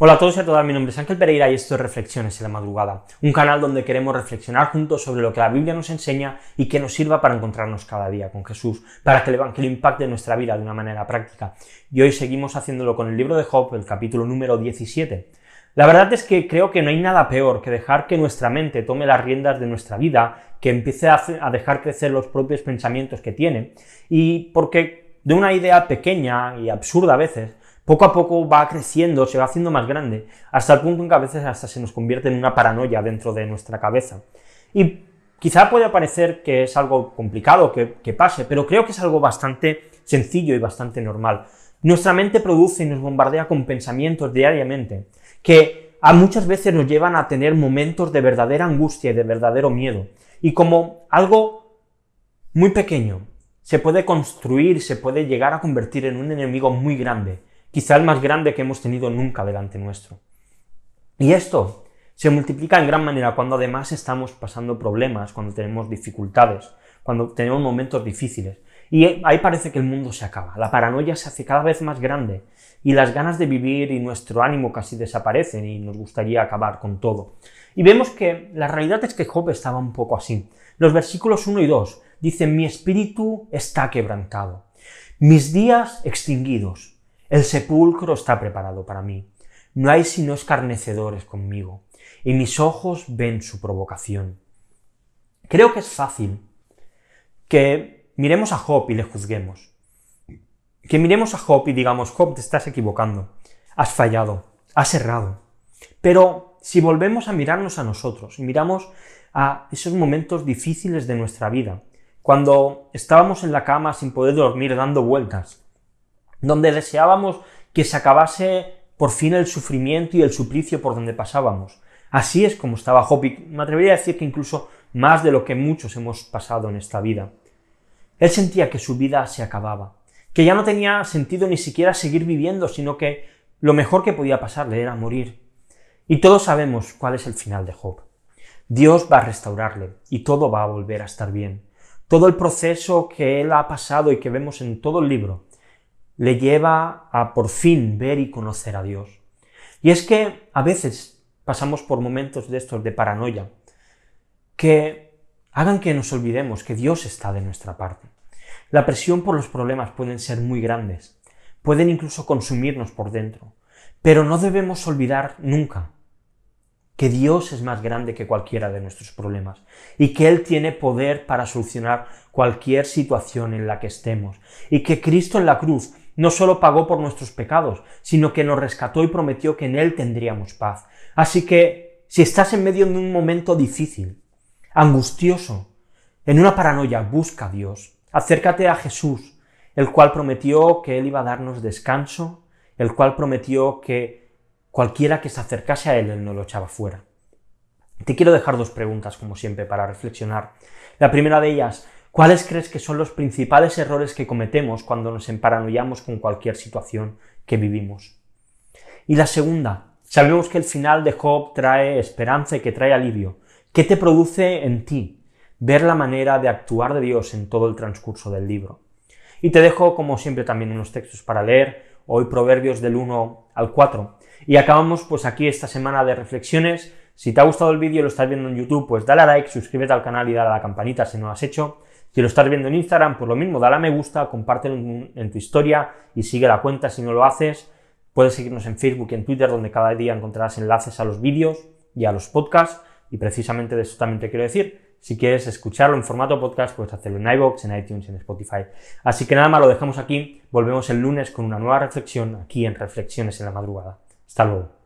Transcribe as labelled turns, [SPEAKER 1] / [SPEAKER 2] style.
[SPEAKER 1] Hola a todos y a todas, mi nombre es Ángel Pereira y esto es Reflexiones en la Madrugada, un canal donde queremos reflexionar juntos sobre lo que la Biblia nos enseña y que nos sirva para encontrarnos cada día con Jesús, para que el Evangelio impacte nuestra vida de una manera práctica. Y hoy seguimos haciéndolo con el libro de Job, el capítulo número 17. La verdad es que creo que no hay nada peor que dejar que nuestra mente tome las riendas de nuestra vida, que empiece a, dejar crecer los propios pensamientos que tiene, y porque de una idea pequeña y absurda a veces, poco a poco va creciendo, se va haciendo más grande, hasta el punto en que a veces hasta se nos convierte en una paranoia dentro de nuestra cabeza. Y quizá pueda parecer que es algo complicado que, que pase, pero creo que es algo bastante sencillo y bastante normal. Nuestra mente produce y nos bombardea con pensamientos diariamente que a muchas veces nos llevan a tener momentos de verdadera angustia y de verdadero miedo. Y como algo muy pequeño se puede construir, se puede llegar a convertir en un enemigo muy grande, quizá el más grande que hemos tenido nunca delante nuestro. Y esto se multiplica en gran manera cuando además estamos pasando problemas, cuando tenemos dificultades, cuando tenemos momentos difíciles. Y ahí parece que el mundo se acaba, la paranoia se hace cada vez más grande y las ganas de vivir y nuestro ánimo casi desaparecen y nos gustaría acabar con todo. Y vemos que la realidad es que Job estaba un poco así. Los versículos 1 y 2 dicen, mi espíritu está quebrantado, mis días extinguidos, el sepulcro está preparado para mí. No hay sino escarnecedores conmigo, y mis ojos ven su provocación. Creo que es fácil que miremos a Job y le juzguemos. Que miremos a Job y digamos, Job, te estás equivocando, has fallado, has errado. Pero si volvemos a mirarnos a nosotros y miramos a esos momentos difíciles de nuestra vida, cuando estábamos en la cama sin poder dormir dando vueltas, donde deseábamos que se acabase por fin el sufrimiento y el suplicio por donde pasábamos. Así es como estaba Job, y me atrevería a decir que incluso más de lo que muchos hemos pasado en esta vida. Él sentía que su vida se acababa, que ya no tenía sentido ni siquiera seguir viviendo, sino que lo mejor que podía pasarle era morir. Y todos sabemos cuál es el final de Job. Dios va a restaurarle y todo va a volver a estar bien. Todo el proceso que él ha pasado y que vemos en todo el libro le lleva a por fin ver y conocer a Dios. Y es que a veces pasamos por momentos de estos de paranoia que hagan que nos olvidemos que Dios está de nuestra parte. La presión por los problemas pueden ser muy grandes, pueden incluso consumirnos por dentro, pero no debemos olvidar nunca que Dios es más grande que cualquiera de nuestros problemas y que Él tiene poder para solucionar cualquier situación en la que estemos y que Cristo en la cruz no solo pagó por nuestros pecados, sino que nos rescató y prometió que en Él tendríamos paz. Así que, si estás en medio de un momento difícil, angustioso, en una paranoia, busca a Dios. Acércate a Jesús, el cual prometió que Él iba a darnos descanso, el cual prometió que cualquiera que se acercase a Él, Él no lo echaba fuera. Te quiero dejar dos preguntas, como siempre, para reflexionar. La primera de ellas, ¿Cuáles crees que son los principales errores que cometemos cuando nos emparanoiamos con cualquier situación que vivimos? Y la segunda, sabemos que el final de Job trae esperanza y que trae alivio. ¿Qué te produce en ti ver la manera de actuar de Dios en todo el transcurso del libro? Y te dejo, como siempre, también unos textos para leer, hoy Proverbios del 1 al 4. Y acabamos pues aquí esta semana de reflexiones. Si te ha gustado el vídeo y lo estás viendo en YouTube, pues dale a like, suscríbete al canal y dale a la campanita si no lo has hecho. Si lo estás viendo en Instagram, por lo mismo, dale a me gusta, compártelo en, tu historia y sigue la cuenta si no lo haces. Puedes seguirnos en Facebook y en Twitter, donde cada día encontrarás enlaces a los vídeos y a los podcasts. Y precisamente de eso también te quiero decir. Si quieres escucharlo en formato podcast, puedes hacerlo en iVoox, en iTunes, en Spotify. Así que nada más, lo dejamos aquí. Volvemos el lunes con una nueva reflexión aquí en Reflexiones en la Madrugada. Hasta luego.